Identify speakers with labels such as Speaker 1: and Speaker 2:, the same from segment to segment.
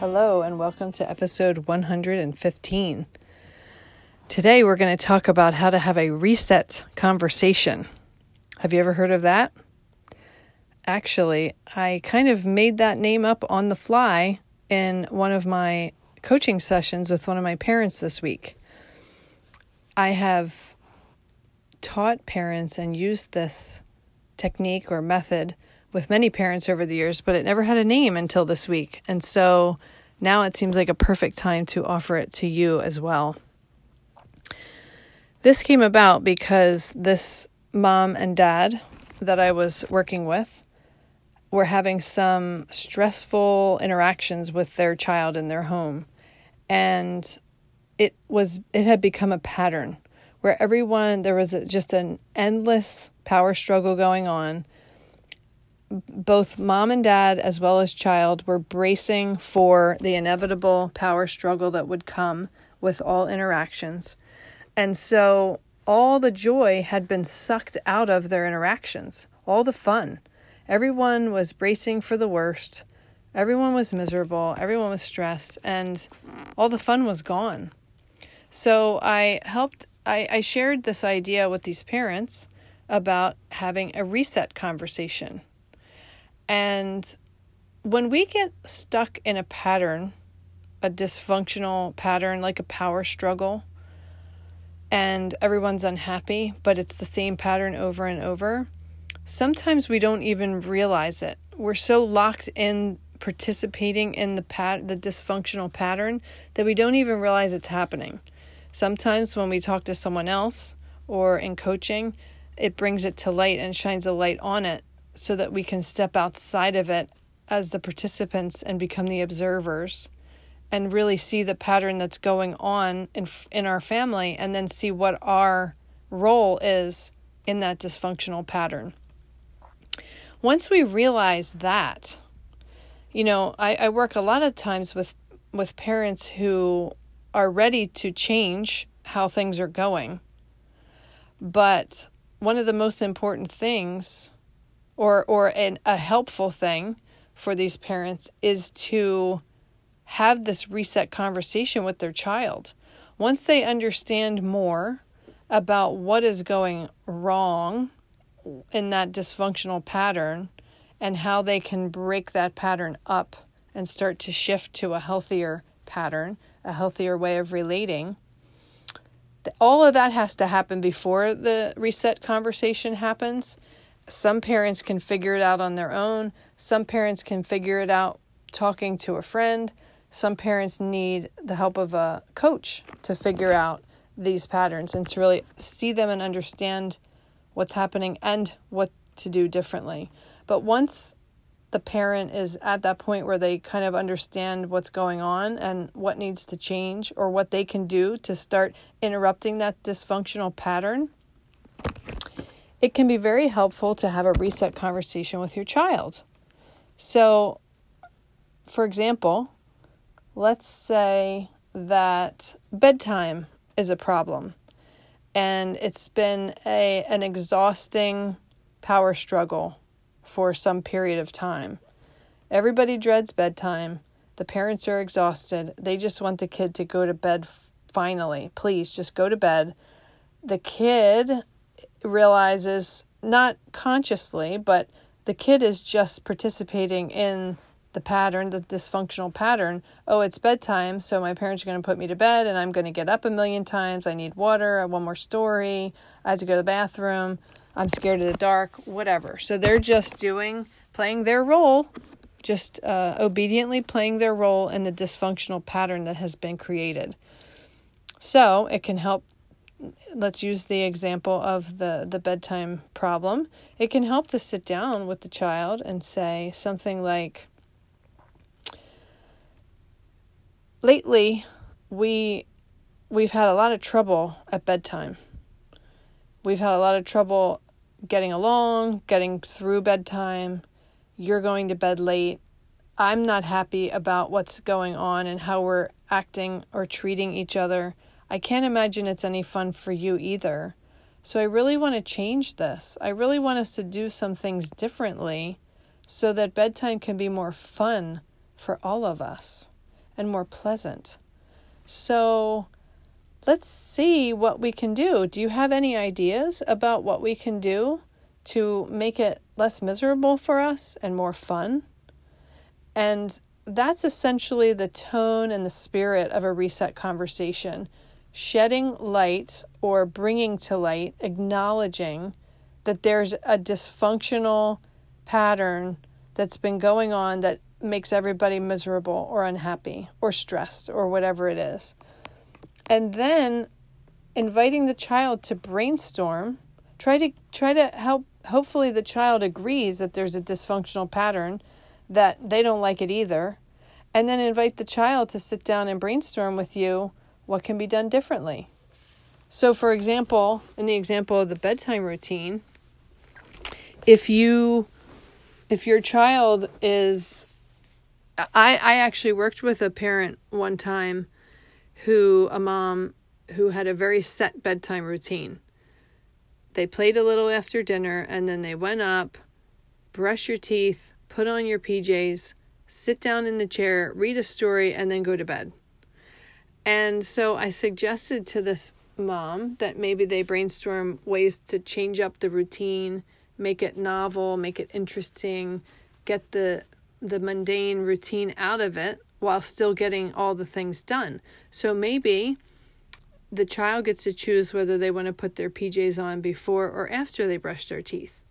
Speaker 1: Hello, and welcome to episode 115. Today, we're going to talk about how to have a reset conversation. Have you ever heard of that? Actually, I kind of made that name up on the fly in one of my coaching sessions with one of my parents this week. I have taught parents and used this technique or method with many parents over the years, but it never had a name until this week. And so now it seems like a perfect time to offer it to you as well. This came about because this mom and dad that I was working with were having some stressful interactions with their child in their home. And it was it had become a pattern where everyone there was just an endless power struggle going on. Both mom and dad, as well as child, were bracing for the inevitable power struggle that would come with all interactions. And so all the joy had been sucked out of their interactions, all the fun. Everyone was bracing for the worst. Everyone was miserable. Everyone was stressed, and all the fun was gone. So I helped, I, I shared this idea with these parents about having a reset conversation. And when we get stuck in a pattern, a dysfunctional pattern like a power struggle, and everyone's unhappy, but it's the same pattern over and over, sometimes we don't even realize it. We're so locked in participating in the pat the dysfunctional pattern that we don't even realize it's happening. Sometimes when we talk to someone else or in coaching, it brings it to light and shines a light on it so that we can step outside of it as the participants and become the observers and really see the pattern that's going on in in our family and then see what our role is in that dysfunctional pattern. Once we realize that, you know, I, I work a lot of times with with parents who are ready to change how things are going. But one of the most important things or or an, a helpful thing for these parents is to have this reset conversation with their child. Once they understand more about what is going wrong in that dysfunctional pattern and how they can break that pattern up and start to shift to a healthier pattern, a healthier way of relating all of that has to happen before the reset conversation happens. Some parents can figure it out on their own. Some parents can figure it out talking to a friend. Some parents need the help of a coach to figure out these patterns and to really see them and understand what's happening and what to do differently. But once the parent is at that point where they kind of understand what's going on and what needs to change or what they can do to start interrupting that dysfunctional pattern, it can be very helpful to have a reset conversation with your child. So, for example, let's say that bedtime is a problem and it's been a an exhausting power struggle for some period of time. Everybody dreads bedtime. The parents are exhausted. They just want the kid to go to bed finally. Please just go to bed. The kid realizes, not consciously, but the kid is just participating in the pattern, the dysfunctional pattern. Oh, it's bedtime, so my parents are going to put me to bed and I'm going to get up a million times. I need water, I one more story, I have to go to the bathroom, I'm scared of the dark, whatever. So they're just doing, playing their role, just uh, obediently playing their role in the dysfunctional pattern that has been created. So it can help. Let's use the example of the, the bedtime problem. It can help to sit down with the child and say something like, lately we we've had a lot of trouble at bedtime. We've had a lot of trouble getting along, getting through bedtime. You're going to bed late. I'm not happy about what's going on and how we're acting or treating each other. I can't imagine it's any fun for you either. So I really want to change this. I really want us to do some things differently so that bedtime can be more fun for all of us and more pleasant. So let's see what we can do. Do you have any ideas about what we can do to make it less miserable for us and more fun? And that's essentially the tone and the spirit of a reset conversation. Shedding light or bringing to light, acknowledging that there's a dysfunctional pattern that's been going on that makes everybody miserable or unhappy or stressed or whatever it is. And then inviting the child to brainstorm, try to try to help hopefully the child agrees that there's a dysfunctional pattern that they don't like it either. And then invite the child to sit down and brainstorm with you what can be done differently. So for example, in the example of the bedtime routine, if you if your child is I, I actually worked with a parent one time who, a mom who had a very set bedtime routine. They played a little after dinner and then they went up, brush your teeth, put on your PJs, sit down in the chair, read a story, and then go to bed. And so I suggested to this mom that maybe they brainstorm ways to change up the routine, make it novel, make it interesting, get the the mundane routine out of it while still getting all the things done. So maybe the child gets to choose whether they want to put their PJs on before or after they brush their teeth.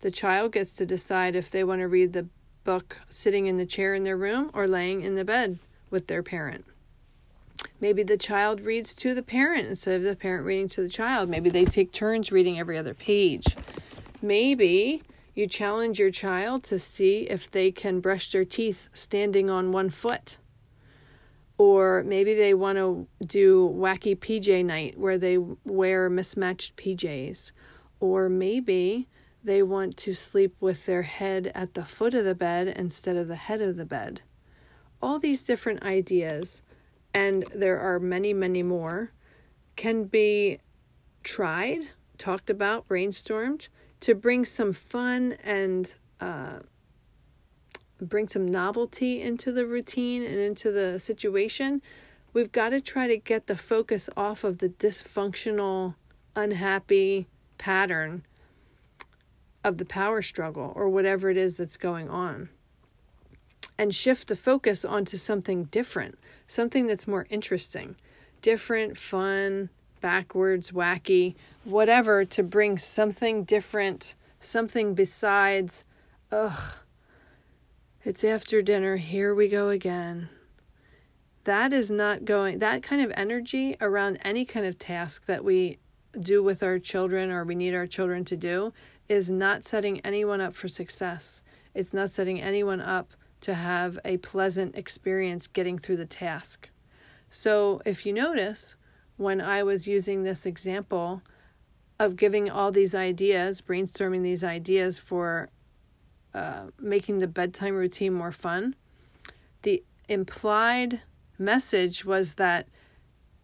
Speaker 1: The child gets to decide if they want to read the book sitting in the chair in their room or laying in the bed with their parent. Maybe the child reads to the parent instead of the parent reading to the child. Maybe they take turns reading every other page. Maybe you challenge your child to see if they can brush their teeth standing on one foot. Or maybe they want to do wacky PJ night where they wear mismatched PJs. Or maybe they want to sleep with their head at the foot of the bed instead of the head of the bed. All these different ideas, and there are many, many more, can be tried, talked about, brainstormed to bring some fun and uh, bring some novelty into the routine and into the situation, we've got to try to get the focus off of the dysfunctional, unhappy pattern of the power struggle or whatever it is that's going on and shift the focus onto something different, something that's more interesting, different, fun, backwards, wacky, whatever to bring something different, something besides, ugh, it's after dinner, here we go again. That is not going, that kind of energy around any kind of task that we do with our children or we need our children to do is not setting anyone up for success. It's not setting anyone up to have a pleasant experience getting through the task. So if you notice, when I was using this example of giving all these ideas, brainstorming these ideas for uh, making the bedtime routine more fun, the implied message was that,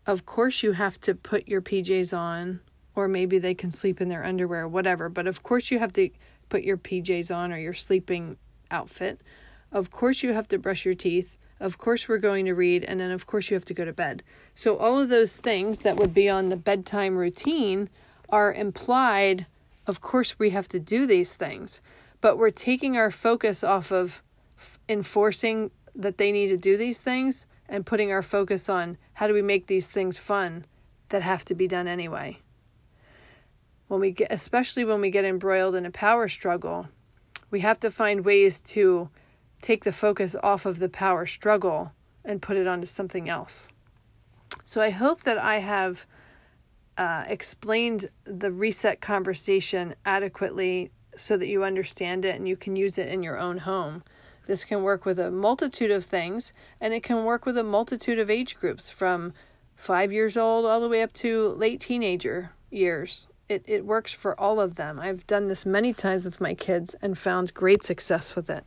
Speaker 1: of course, you have to put your PJs on, or maybe they can sleep in their underwear, whatever, but of course, you have to put your PJs on or your sleeping outfit. Of course, you have to brush your teeth. Of course, we're going to read, and then of course, you have to go to bed. So, all of those things that would be on the bedtime routine are implied. Of course, we have to do these things, but we're taking our focus off of enforcing that they need to do these things and putting our focus on how do we make these things fun that have to be done anyway. When we get especially when we get embroiled in a power struggle, we have to find ways to take the focus off of the power struggle and put it onto something else. So I hope that I have uh, explained the reset conversation adequately so that you understand it and you can use it in your own home. This can work with a multitude of things and it can work with a multitude of age groups from five years old all the way up to late teenager years. It, it works for all of them. I've done this many times with my kids and found great success with it.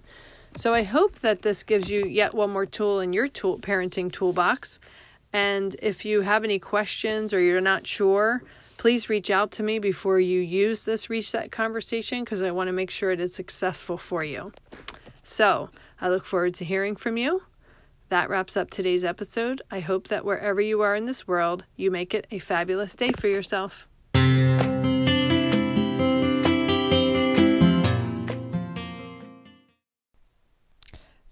Speaker 1: So I hope that this gives you yet one more tool in your tool parenting toolbox. And if you have any questions or you're not sure, please reach out to me before you use this reset conversation because I want to make sure it is successful for you. So I look forward to hearing from you. That wraps up today's episode. I hope that wherever you are in this world, you make it a fabulous day for yourself.